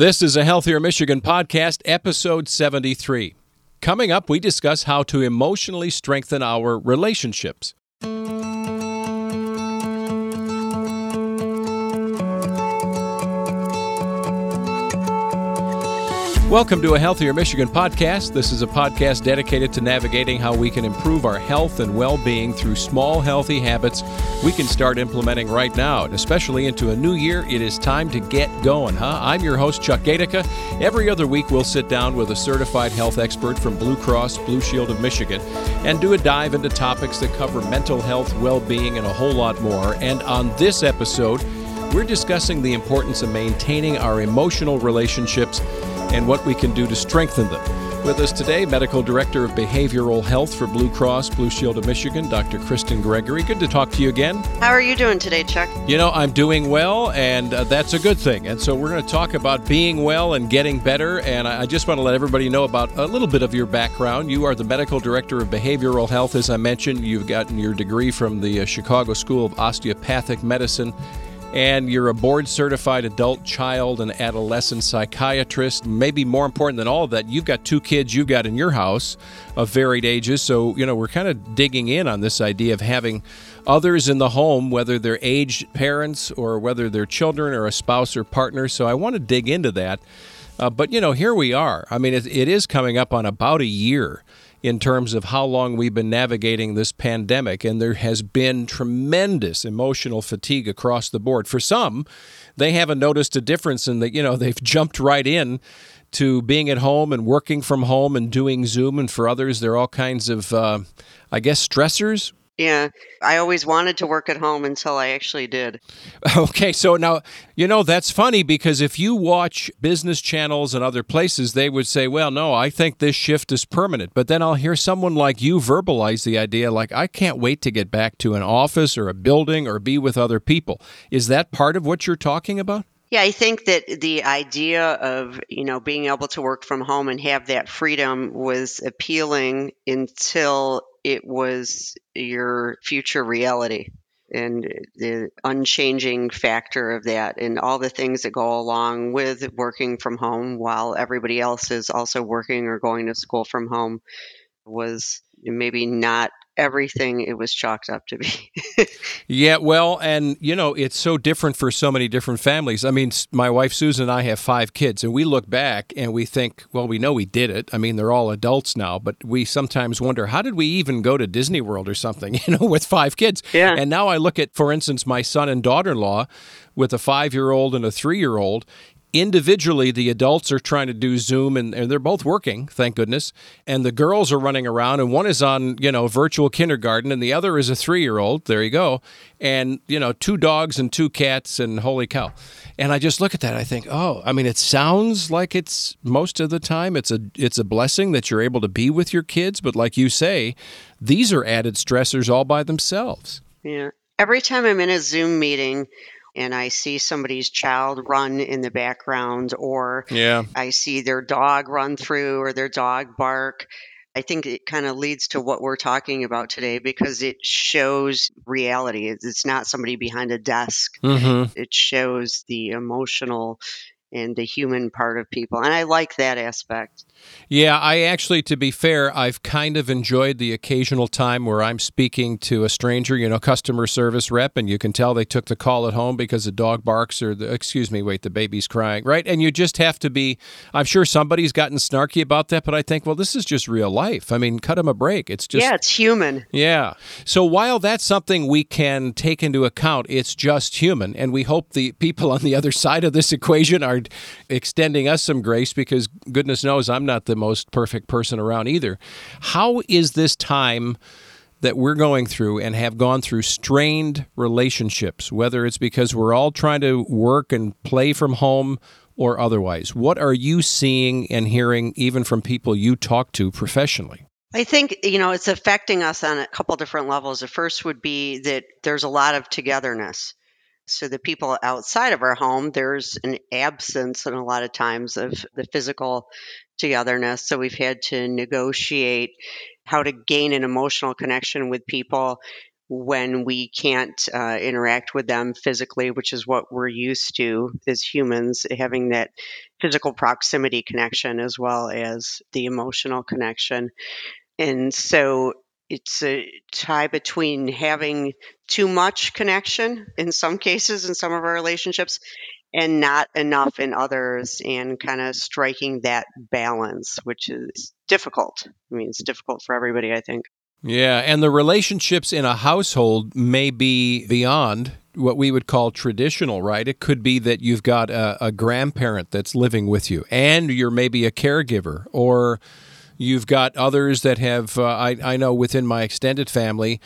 This is a Healthier Michigan podcast, episode 73. Coming up, we discuss how to emotionally strengthen our relationships. Welcome to a Healthier Michigan podcast. This is a podcast dedicated to navigating how we can improve our health and well being through small, healthy habits we can start implementing right now. And especially into a new year, it is time to get going, huh? I'm your host, Chuck Gaidica. Every other week, we'll sit down with a certified health expert from Blue Cross Blue Shield of Michigan and do a dive into topics that cover mental health, well being, and a whole lot more. And on this episode, we're discussing the importance of maintaining our emotional relationships and what we can do to strengthen them. With us today, Medical Director of Behavioral Health for Blue Cross Blue Shield of Michigan, Dr. Kristen Gregory. Good to talk to you again. How are you doing today, Chuck? You know, I'm doing well, and uh, that's a good thing. And so we're going to talk about being well and getting better. And I, I just want to let everybody know about a little bit of your background. You are the Medical Director of Behavioral Health, as I mentioned. You've gotten your degree from the uh, Chicago School of Osteopathic Medicine and you're a board certified adult, child, and adolescent psychiatrist. Maybe more important than all of that, you've got two kids you've got in your house of varied ages. So, you know, we're kind of digging in on this idea of having others in the home, whether they're aged parents or whether they're children or a spouse or partner. So, I want to dig into that. Uh, but, you know, here we are. I mean, it, it is coming up on about a year in terms of how long we've been navigating this pandemic. And there has been tremendous emotional fatigue across the board. For some, they haven't noticed a difference in that, you know, they've jumped right in to being at home and working from home and doing Zoom. And for others, there are all kinds of, uh, I guess, stressors yeah, I always wanted to work at home until I actually did. Okay, so now, you know, that's funny because if you watch business channels and other places, they would say, well, no, I think this shift is permanent. But then I'll hear someone like you verbalize the idea, like, I can't wait to get back to an office or a building or be with other people. Is that part of what you're talking about? Yeah, I think that the idea of, you know, being able to work from home and have that freedom was appealing until it was your future reality and the unchanging factor of that and all the things that go along with working from home while everybody else is also working or going to school from home was maybe not everything it was chalked up to be. yeah, well, and you know, it's so different for so many different families. I mean, my wife Susan and I have five kids, and we look back and we think, well, we know we did it. I mean, they're all adults now, but we sometimes wonder, how did we even go to Disney World or something, you know, with five kids? Yeah. And now I look at, for instance, my son and daughter in law with a five year old and a three year old, individually the adults are trying to do zoom and, and, they're both working thank goodness and the girls are running around and one is on you know virtual kindergarten and the other is a three-year-old there you go and you know two dogs and two cats and holy cow. And i just look at that i think oh i mean it sounds like it's most of the time it's a it's a blessing that you're able to be with your kids but like you say these are added stressors all by themselves. Yeah. Every time i'm in a zoom meeting and I see somebody's child run in the background, or yeah. I see their dog run through or their dog bark. I think it kind of leads to what we're talking about today because it shows reality. It's not somebody behind a desk. Mm-hmm. It shows the emotional and the human part of people. And I like that aspect. Yeah, I actually, to be fair, I've kind of enjoyed the occasional time where I'm speaking to a stranger, you know, customer service rep, and you can tell they took the call at home because the dog barks or the, excuse me, wait, the baby's crying, right? And you just have to be, I'm sure somebody's gotten snarky about that, but I think, well, this is just real life. I mean, cut them a break. It's just. Yeah, it's human. Yeah. So while that's something we can take into account, it's just human. And we hope the people on the other side of this equation are extending us some grace because goodness knows I'm not the most perfect person around either. How is this time that we're going through and have gone through strained relationships, whether it's because we're all trying to work and play from home or otherwise? What are you seeing and hearing even from people you talk to professionally? I think, you know, it's affecting us on a couple different levels. The first would be that there's a lot of togetherness. So the people outside of our home, there's an absence and a lot of times of the physical togetherness. So we've had to negotiate how to gain an emotional connection with people when we can't uh, interact with them physically, which is what we're used to as humans, having that physical proximity connection as well as the emotional connection. And so it's a tie between having too much connection in some cases in some of our relationships and not enough in others and kind of striking that balance which is difficult i mean it's difficult for everybody i think yeah, and the relationships in a household may be beyond what we would call traditional, right? It could be that you've got a, a, grandparent that's living with you, and you're maybe a caregiver, or you've got others that have. Uh, I, I know within my extended family,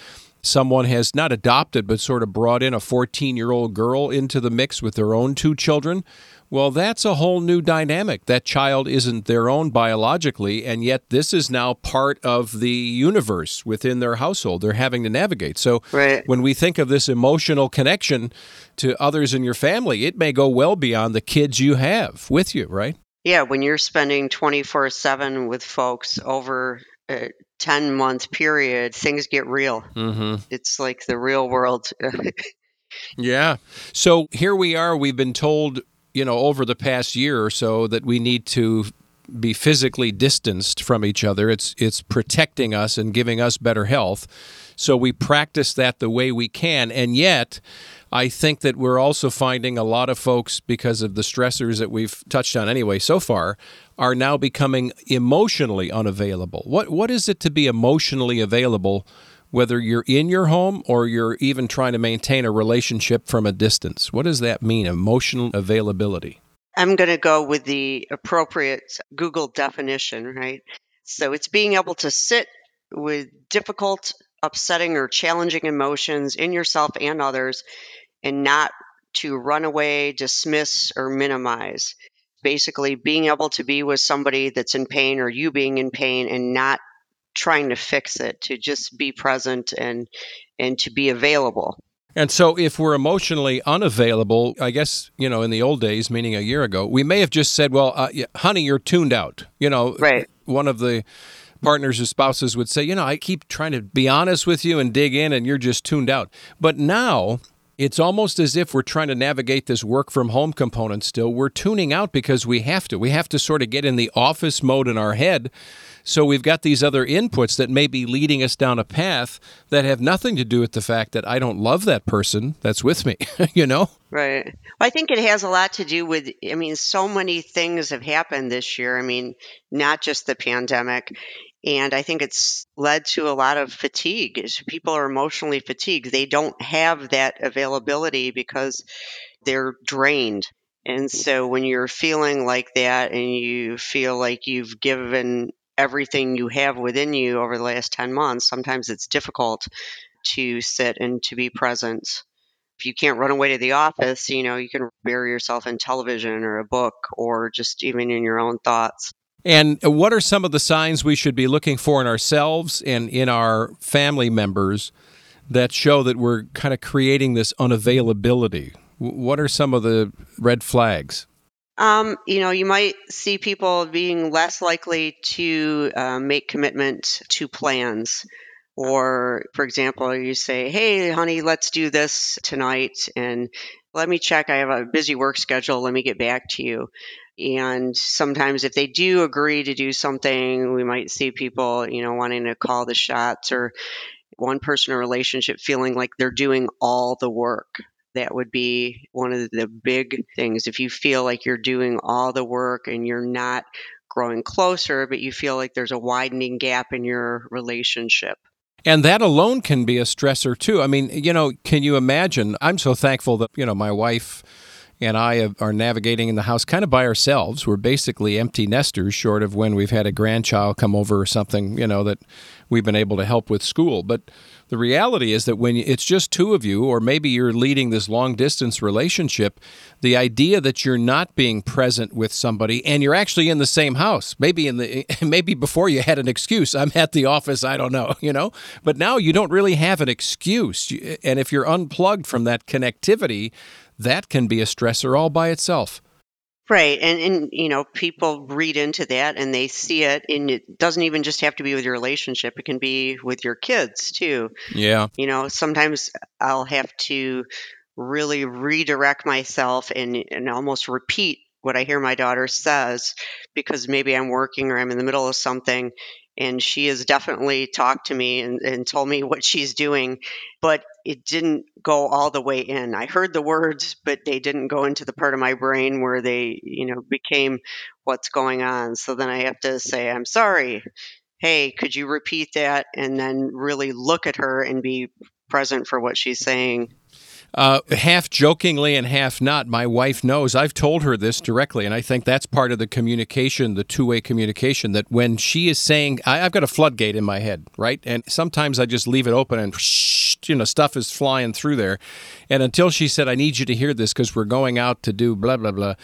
someone has not adopted, but sort of brought in a 14 year old girl into the mix with their own two children. Well, that's a whole new dynamic. That child isn't their own biologically, and yet this is now part of the universe within their household. They're having to navigate. So, right. when we think of this emotional connection to others in your family, it may go well beyond the kids you have with you, right? Yeah, when you're spending 24 7 with folks over a 10 month period, things get real. Mm-hmm. It's like the real world. yeah. So here we are. We've been told you know, over the past year or so that we need to be physically distanced from each other. It's it's protecting us and giving us better health. So we practice that the way we can. And yet, I think that we're also finding a lot of folks because of the stressors that we've touched on anyway so far are now becoming emotionally unavailable. What what is it to be emotionally available whether you're in your home or you're even trying to maintain a relationship from a distance. What does that mean, emotional availability? I'm going to go with the appropriate Google definition, right? So it's being able to sit with difficult, upsetting, or challenging emotions in yourself and others and not to run away, dismiss, or minimize. Basically, being able to be with somebody that's in pain or you being in pain and not trying to fix it, to just be present and and to be available. And so, if we're emotionally unavailable, I guess, you know, in the old days, meaning a year ago, we may have just said, well, uh, honey, you're tuned out. You know, right. one of the partners or spouses would say, you know, I keep trying to be honest with you and dig in, and you're just tuned out. But now, it's almost as if we're trying to navigate this work from home component still. We're tuning out because we have to. We have to sort of get in the office mode in our head so we've got these other inputs that may be leading us down a path that have nothing to do with the fact that I don't love that person that's with me, you know? Right. Well, I think it has a lot to do with, I mean, so many things have happened this year. I mean, not just the pandemic. And I think it's led to a lot of fatigue. People are emotionally fatigued. They don't have that availability because they're drained. And mm. so when you're feeling like that and you feel like you've given everything you have within you over the last 10 months, sometimes it's difficult to sit and to be present. If you can't run away to the office, you know, you can bury yourself in television or a book or just even in your own thoughts. And what are some of the signs we should be looking for in ourselves and in our family members that show that we're kind of creating this unavailability? What are some of the red flags? Um, you know, you might see people being less likely to uh, make commitment to plans. Or, for example, you say, Hey, honey, let's do this tonight. And let me check. I have a busy work schedule. Let me get back to you. And sometimes, if they do agree to do something, we might see people, you know, wanting to call the shots or one person in a relationship feeling like they're doing all the work that would be one of the big things. If you feel like you're doing all the work and you're not growing closer, but you feel like there's a widening gap in your relationship. And that alone can be a stressor too. I mean, you know, can you imagine? I'm so thankful that, you know, my wife and I are navigating in the house kind of by ourselves. We're basically empty nesters, short of when we've had a grandchild come over or something, you know, that we've been able to help with school. But the reality is that when it's just two of you, or maybe you're leading this long distance relationship, the idea that you're not being present with somebody and you're actually in the same house, maybe in the maybe before you had an excuse, I'm at the office, I don't know, you know, but now you don't really have an excuse. And if you're unplugged from that connectivity, that can be a stressor all by itself. Right. And, and, you know, people read into that and they see it. And it doesn't even just have to be with your relationship, it can be with your kids too. Yeah. You know, sometimes I'll have to really redirect myself and, and almost repeat what I hear my daughter says because maybe I'm working or I'm in the middle of something and she has definitely talked to me and, and told me what she's doing, but it didn't go all the way in. I heard the words, but they didn't go into the part of my brain where they, you know, became what's going on. So then I have to say, I'm sorry. Hey, could you repeat that? And then really look at her and be present for what she's saying. Uh, half jokingly and half not, my wife knows. I've told her this directly, and I think that's part of the communication, the two way communication. That when she is saying, I, have got a floodgate in my head, right? And sometimes I just leave it open and you know stuff is flying through there and until she said i need you to hear this because we're going out to do blah blah blah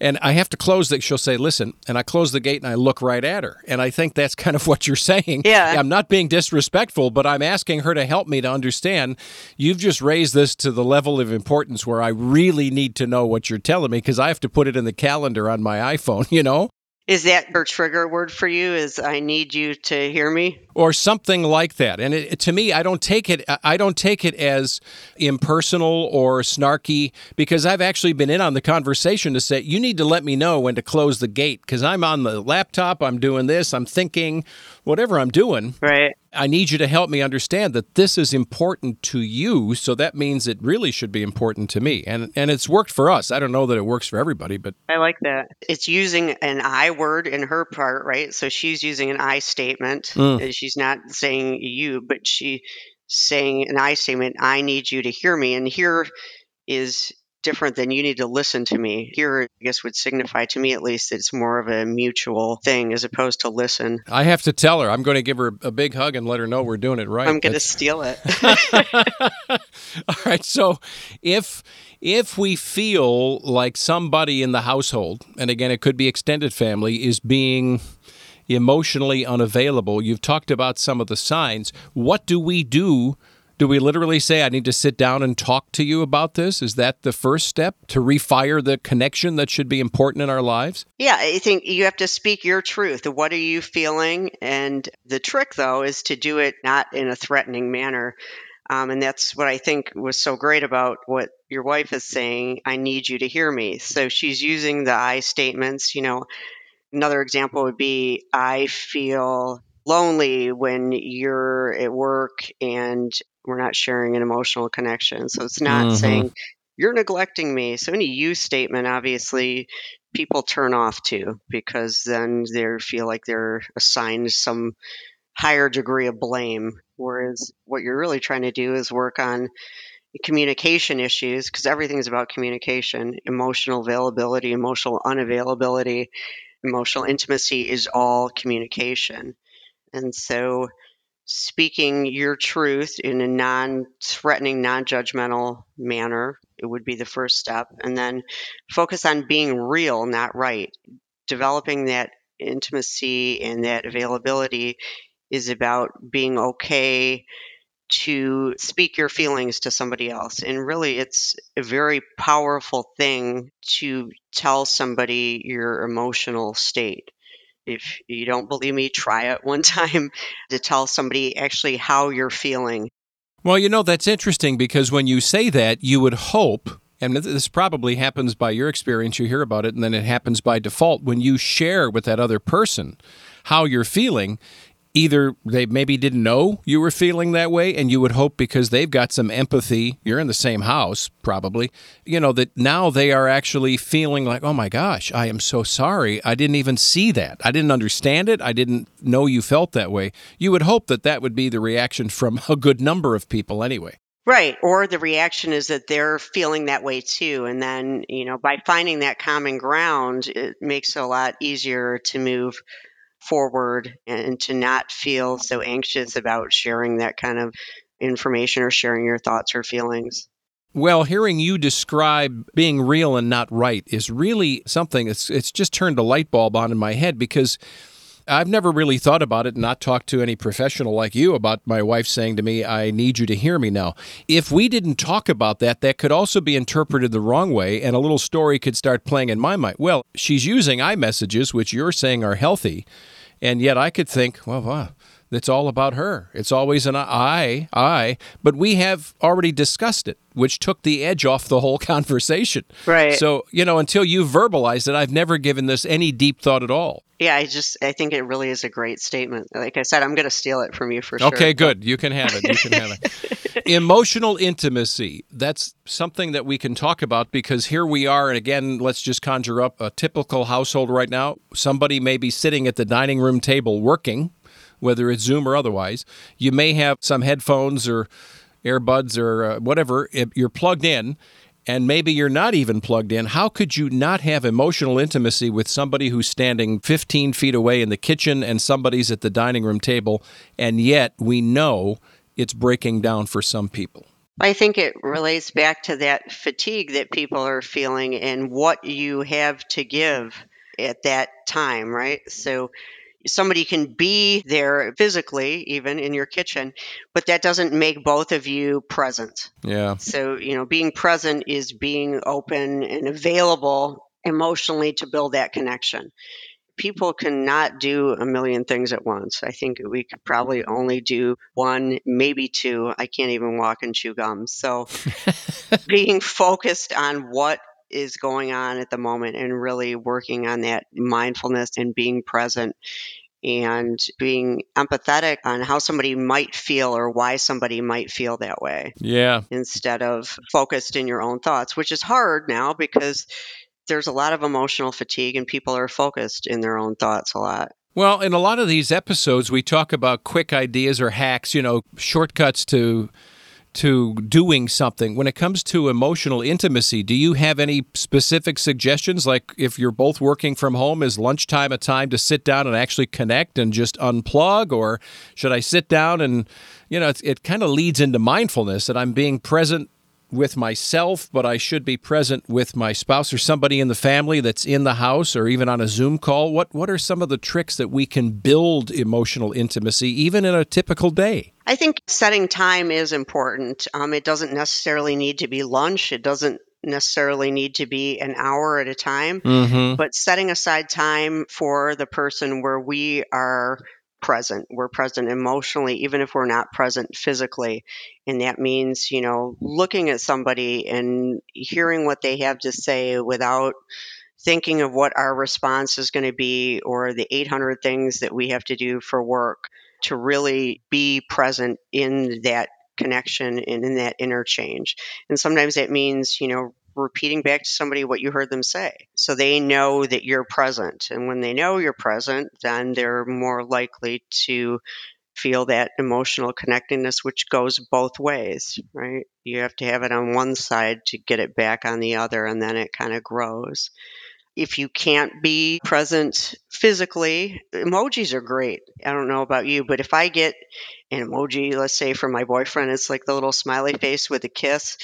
and i have to close that she'll say listen and i close the gate and i look right at her and i think that's kind of what you're saying yeah i'm not being disrespectful but i'm asking her to help me to understand you've just raised this to the level of importance where i really need to know what you're telling me because i have to put it in the calendar on my iphone you know is that her trigger word for you? Is I need you to hear me? Or something like that. And it, to me, I don't take it. I don't take it as impersonal or snarky because I've actually been in on the conversation to say you need to let me know when to close the gate because I'm on the laptop. I'm doing this. I'm thinking, whatever I'm doing. Right. I need you to help me understand that this is important to you. So that means it really should be important to me. And and it's worked for us. I don't know that it works for everybody, but I like that. It's using an I word in her part, right? So she's using an I statement. Mm. She's not saying you, but she saying an I statement, I need you to hear me. And here is different than you need to listen to me. Here, I guess, would signify to me at least that it's more of a mutual thing as opposed to listen. I have to tell her. I'm going to give her a big hug and let her know we're doing it right. I'm going to steal it. All right. So if if we feel like somebody in the household, and again, it could be extended family, is being emotionally unavailable, you've talked about some of the signs. What do we do? Do we literally say, I need to sit down and talk to you about this? Is that the first step to refire the connection that should be important in our lives? Yeah, I think you have to speak your truth. What are you feeling? And the trick, though, is to do it not in a threatening manner. Um, and that's what I think was so great about what your wife is saying. I need you to hear me. So she's using the I statements. You know, another example would be I feel lonely when you're at work and we're not sharing an emotional connection. So it's not mm-hmm. saying you're neglecting me. So any you statement, obviously, people turn off to because then they feel like they're assigned some higher degree of blame. Whereas what you're really trying to do is work on communication issues because everything's about communication, emotional availability, emotional unavailability, emotional intimacy is all communication. And so speaking your truth in a non threatening, non judgmental manner. It would be the first step. And then focus on being real, not right. Developing that intimacy and that availability is about being okay to speak your feelings to somebody else. And really, it's a very powerful thing to tell somebody your emotional state. If you don't believe me, try it one time to tell somebody actually how you're feeling. Well, you know, that's interesting because when you say that, you would hope, and this probably happens by your experience, you hear about it, and then it happens by default. When you share with that other person how you're feeling, either they maybe didn't know you were feeling that way and you would hope because they've got some empathy you're in the same house probably you know that now they are actually feeling like oh my gosh i am so sorry i didn't even see that i didn't understand it i didn't know you felt that way you would hope that that would be the reaction from a good number of people anyway Right. Or the reaction is that they're feeling that way too. And then, you know, by finding that common ground, it makes it a lot easier to move forward and to not feel so anxious about sharing that kind of information or sharing your thoughts or feelings. Well, hearing you describe being real and not right is really something. It's it's just turned a light bulb on in my head because I've never really thought about it and not talked to any professional like you about my wife saying to me, I need you to hear me now. If we didn't talk about that, that could also be interpreted the wrong way and a little story could start playing in my mind. Well, she's using I-messages, which you're saying are healthy. And yet I could think, well, wow, it's all about her. It's always an I, I. But we have already discussed it, which took the edge off the whole conversation. Right. So, you know, until you verbalize it, I've never given this any deep thought at all. Yeah, I just I think it really is a great statement. Like I said, I'm going to steal it from you for sure. Okay, good. You can have it. You can have it. Emotional intimacy. That's something that we can talk about because here we are and again, let's just conjure up a typical household right now. Somebody may be sitting at the dining room table working whether it's Zoom or otherwise. You may have some headphones or earbuds or uh, whatever. You're plugged in, and maybe you're not even plugged in. How could you not have emotional intimacy with somebody who's standing 15 feet away in the kitchen and somebody's at the dining room table, and yet we know it's breaking down for some people? I think it relates back to that fatigue that people are feeling and what you have to give at that time, right? So somebody can be there physically, even in your kitchen, but that doesn't make both of you present. Yeah. So, you know, being present is being open and available emotionally to build that connection. People cannot do a million things at once. I think we could probably only do one, maybe two. I can't even walk and chew gum. So, being focused on what is going on at the moment and really working on that mindfulness and being present and being empathetic on how somebody might feel or why somebody might feel that way. Yeah. Instead of focused in your own thoughts, which is hard now because there's a lot of emotional fatigue and people are focused in their own thoughts a lot. Well, in a lot of these episodes, we talk about quick ideas or hacks, you know, shortcuts to to doing something. When it comes to emotional intimacy, do you have any specific suggestions? Like if you're both working from home, is lunchtime a time to sit down and actually connect and just unplug? Or should I sit down and, you know, it kind of leads into mindfulness that I'm being present with myself, but I should be present with my spouse or somebody in the family that's in the house or even on a Zoom call. What what are some of the tricks that we can build emotional intimacy even in a typical day? I think setting time is important. Um, it doesn't necessarily need to be lunch. It doesn't necessarily need to be an hour at a time, mm-hmm. but setting aside time for the person where we are present. We're present emotionally, even if we're not present physically. And that means, you know, looking at somebody and hearing what they have to say without thinking of what our response is going to be or the 800 things that we have to do for work to really be present in that connection and in that interchange. And sometimes that means, you know, repeating back to somebody what you heard them say. So they know that you're present. And when they know you're present, then they're more likely to feel that emotional connectedness, which goes both ways, right? You have to have it on one side to get it back on the other, and then it kind of grows. If you can't be present physically, emojis are great. I don't know about you, but if I get an emoji, let's say from my boyfriend, it's like the little smiley face with a kiss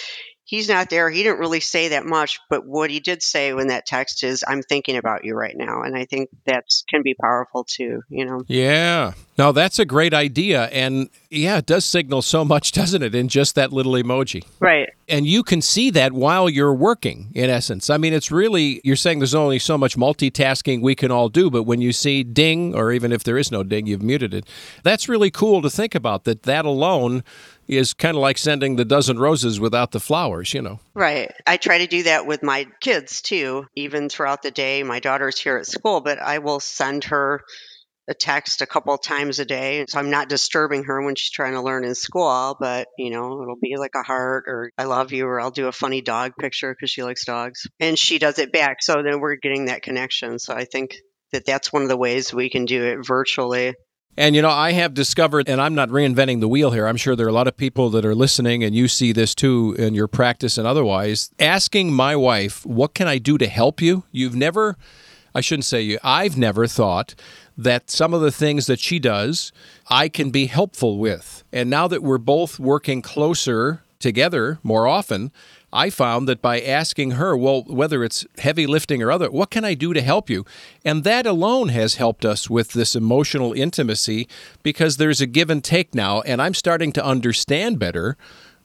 he's not there. He didn't really say that much, but what he did say in that text is, "I'm thinking about you right now," and I think that can be powerful too. You know. Yeah. No, that's a great idea, and yeah, it does signal so much, doesn't it, in just that little emoji? Right. And you can see that while you're working. In essence, I mean, it's really you're saying there's only so much multitasking we can all do, but when you see ding, or even if there is no ding, you've muted it. That's really cool to think about. That that alone is kind of like sending the dozen roses without the flowers, you know. Right. I try to do that with my kids too, even throughout the day. My daughter's here at school, but I will send her a text a couple times a day. So I'm not disturbing her when she's trying to learn in school, but you know, it'll be like a heart or I love you or I'll do a funny dog picture because she likes dogs. And she does it back. So then we're getting that connection. So I think that that's one of the ways we can do it virtually. And you know, I have discovered, and I'm not reinventing the wheel here. I'm sure there are a lot of people that are listening, and you see this too in your practice and otherwise. Asking my wife, What can I do to help you? You've never, I shouldn't say you, I've never thought that some of the things that she does, I can be helpful with. And now that we're both working closer together more often, I found that by asking her, well, whether it's heavy lifting or other, what can I do to help you? And that alone has helped us with this emotional intimacy because there's a give and take now, and I'm starting to understand better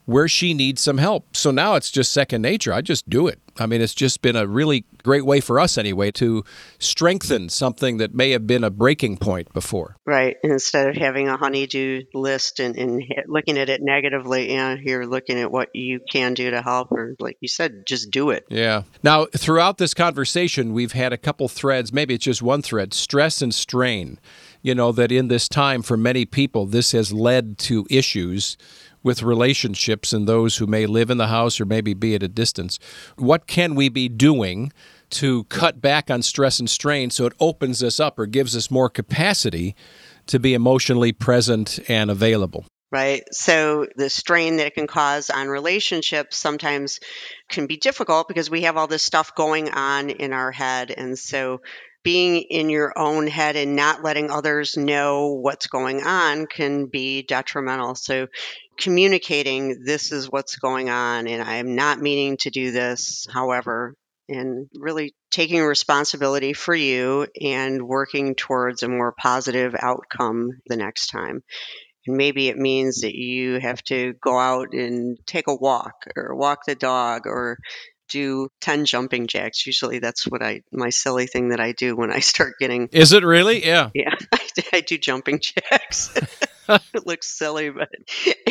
where she needs some help. So now it's just second nature. I just do it. I mean, it's just been a really great way for us, anyway, to strengthen something that may have been a breaking point before. Right. Instead of having a honey-do list and, and looking at it negatively, you you're looking at what you can do to help, or like you said, just do it. Yeah. Now, throughout this conversation, we've had a couple threads, maybe it's just one thread stress and strain. You know, that in this time, for many people, this has led to issues with relationships and those who may live in the house or maybe be at a distance. What can we be doing to cut back on stress and strain so it opens us up or gives us more capacity to be emotionally present and available? Right. So the strain that it can cause on relationships sometimes can be difficult because we have all this stuff going on in our head. And so being in your own head and not letting others know what's going on can be detrimental. So communicating this is what's going on and I'm not meaning to do this. However, and really taking responsibility for you and working towards a more positive outcome the next time. And maybe it means that you have to go out and take a walk or walk the dog or do 10 jumping jacks. Usually that's what I, my silly thing that I do when I start getting. Is it really? Yeah. Yeah. I, I do jumping jacks. it looks silly, but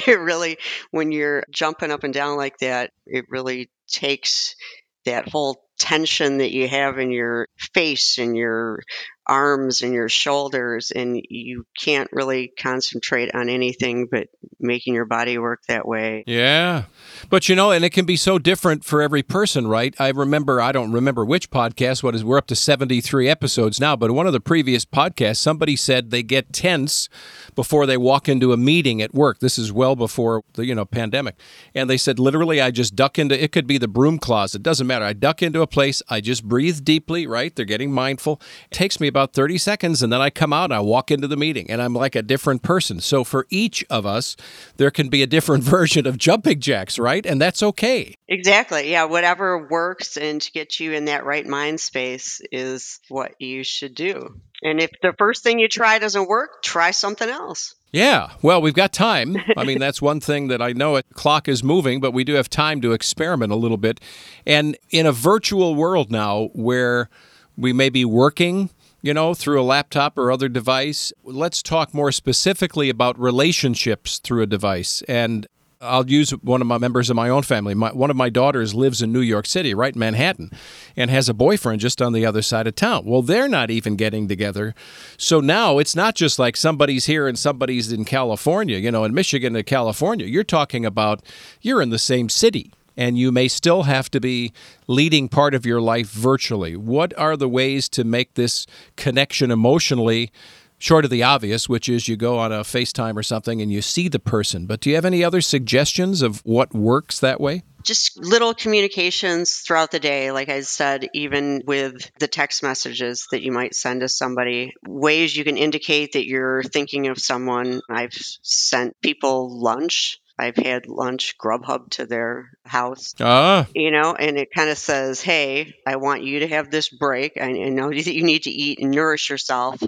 it really, when you're jumping up and down like that, it really takes that whole tension that you have in your face and your arms and your shoulders and you can't really concentrate on anything but making your body work that way. Yeah. But you know, and it can be so different for every person, right? I remember I don't remember which podcast, what is we're up to 73 episodes now, but one of the previous podcasts somebody said they get tense before they walk into a meeting at work. This is well before the, you know, pandemic. And they said literally I just duck into it could be the broom closet, doesn't matter. I duck into a place, I just breathe deeply, right? They're getting mindful. It takes me about about 30 seconds and then I come out and I walk into the meeting and I'm like a different person. So for each of us, there can be a different version of jumping jacks, right? And that's okay. Exactly. Yeah. Whatever works and to get you in that right mind space is what you should do. And if the first thing you try doesn't work, try something else. Yeah, well, we've got time. I mean, that's one thing that I know it clock is moving, but we do have time to experiment a little bit. And in a virtual world now where we may be working you know, through a laptop or other device. Let's talk more specifically about relationships through a device. And I'll use one of my members of my own family. My, one of my daughters lives in New York City, right in Manhattan, and has a boyfriend just on the other side of town. Well, they're not even getting together. So now it's not just like somebody's here and somebody's in California, you know, in Michigan to California. You're talking about you're in the same city and you may still have to be leading part of your life virtually. What are the ways to make this connection emotionally? Short of the obvious, which is you go on a FaceTime or something and you see the person. But do you have any other suggestions of what works that way? just little communications throughout the day, like I said, even with the text messages that you might send to somebody, ways you can indicate that you're thinking of someone. I've sent people lunch I've had lunch Grubhub to their house. Ah. You know, and it kind of says, hey, I want you to have this break. I, I know that you need to eat and nourish yourself.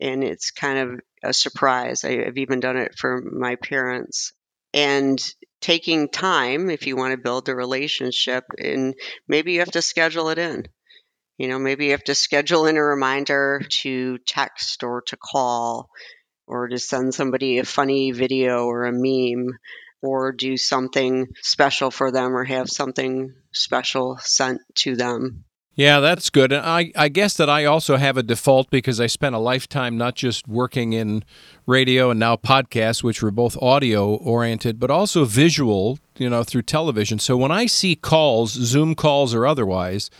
And it's kind of a surprise. I, I've even done it for my parents. And taking time, if you want to build a relationship, and maybe you have to schedule it in. You know, maybe you have to schedule in a reminder to text or to call or to send somebody a funny video or a meme or do something special for them or have something special sent to them. Yeah, that's good. And I, I guess that I also have a default because I spent a lifetime not just working in radio and now podcasts, which were both audio oriented, but also visual, you know, through television. So when I see calls, Zoom calls or otherwise,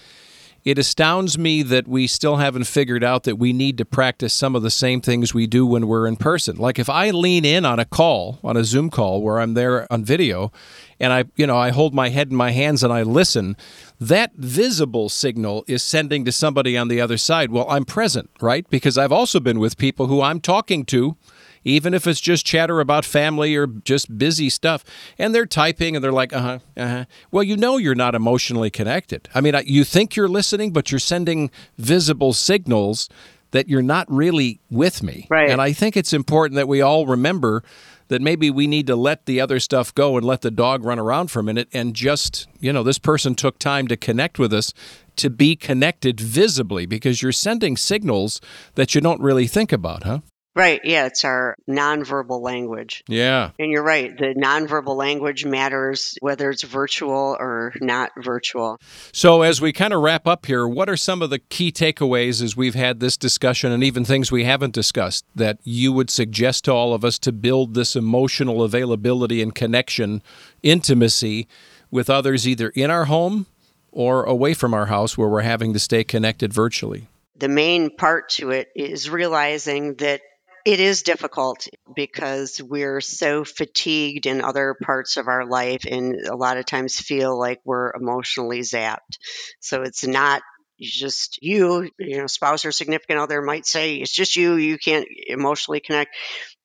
it astounds me that we still haven't figured out that we need to practice some of the same things we do when we're in person. Like if I lean in on a call, on a Zoom call where I'm there on video, and I, you know, I hold my head in my hands and I listen, that visible signal is sending to somebody on the other side, well, I'm present, right? Because I've also been with people who I'm talking to even if it's just chatter about family or just busy stuff. And they're typing and they're like, uh huh, uh huh. Well, you know you're not emotionally connected. I mean, you think you're listening, but you're sending visible signals that you're not really with me. Right. And I think it's important that we all remember that maybe we need to let the other stuff go and let the dog run around for a minute and just, you know, this person took time to connect with us to be connected visibly because you're sending signals that you don't really think about, huh? Right. Yeah. It's our nonverbal language. Yeah. And you're right. The nonverbal language matters whether it's virtual or not virtual. So, as we kind of wrap up here, what are some of the key takeaways as we've had this discussion and even things we haven't discussed that you would suggest to all of us to build this emotional availability and connection, intimacy with others either in our home or away from our house where we're having to stay connected virtually? The main part to it is realizing that it is difficult because we're so fatigued in other parts of our life and a lot of times feel like we're emotionally zapped. So it's not just you, you know, spouse or significant other might say it's just you, you can't emotionally connect.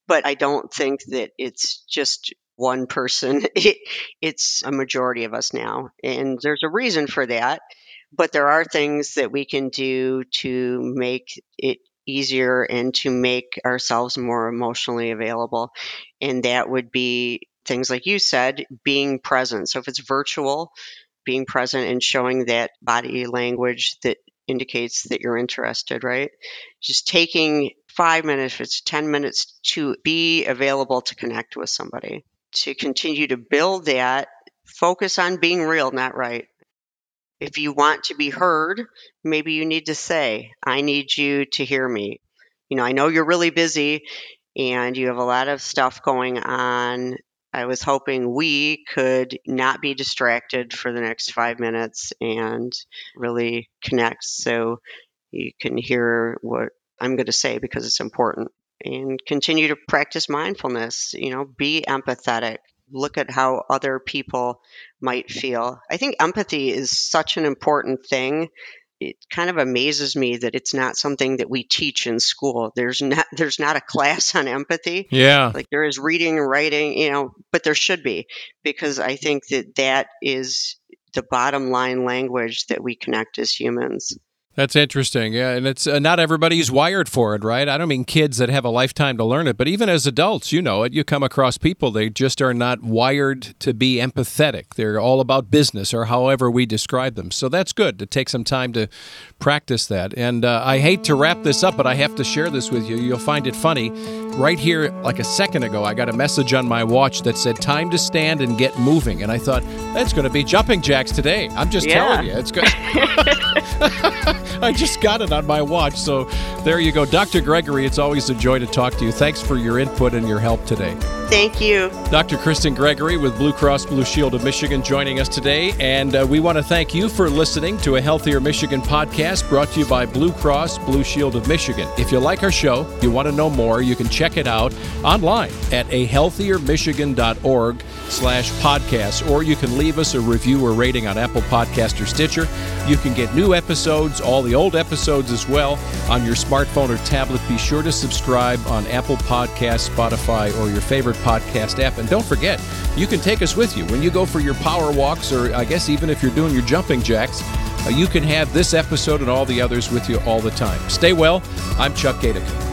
But I don't think that it's just one person. It, it's a majority of us now. And there's a reason for that. But there are things that we can do to make it easier and to make ourselves more emotionally available. And that would be things like you said, being present. So if it's virtual, being present and showing that body language that indicates that you're interested, right? Just taking five minutes, if it's 10 minutes to be available to connect with somebody. To continue to build that, focus on being real, not right. If you want to be heard, maybe you need to say, I need you to hear me. You know, I know you're really busy and you have a lot of stuff going on. I was hoping we could not be distracted for the next five minutes and really connect so you can hear what I'm going to say because it's important. And continue to practice mindfulness, you know, be empathetic look at how other people might feel. I think empathy is such an important thing. It kind of amazes me that it's not something that we teach in school. There's not there's not a class on empathy. Yeah. Like there is reading, and writing, you know, but there should be because I think that that is the bottom line language that we connect as humans. That's interesting. Yeah, and it's uh, not everybody's wired for it, right? I don't mean kids that have a lifetime to learn it, but even as adults, you know it. You come across people they just are not wired to be empathetic. They're all about business or however we describe them. So that's good to take some time to practice that. And uh, I hate to wrap this up, but I have to share this with you. You'll find it funny. Right here, like a second ago, I got a message on my watch that said "Time to stand and get moving," and I thought that's going to be jumping jacks today. I'm just Yeah. telling you, it's good. I just got it on my watch. So there you go. Dr. Gregory, it's always a joy to talk to you. Thanks for your input and your help today. Thank you. Dr. Kristen Gregory with Blue Cross Blue Shield of Michigan joining us today. And uh, we want to thank you for listening to a Healthier Michigan podcast brought to you by Blue Cross Blue Shield of Michigan. If you like our show, you want to know more, you can check it out online at ahealthiermichigan.org slash podcast, or you can leave us a review or rating on Apple Podcast or Stitcher. You can get new episodes, all the old episodes as well, on your smartphone or tablet. Be sure to subscribe on Apple Podcasts, Spotify, or your favorite podcast app. And don't forget, you can take us with you when you go for your power walks, or I guess even if you're doing your jumping jacks. Uh, you can have this episode and all the others with you all the time. Stay well. I'm Chuck Gaidica.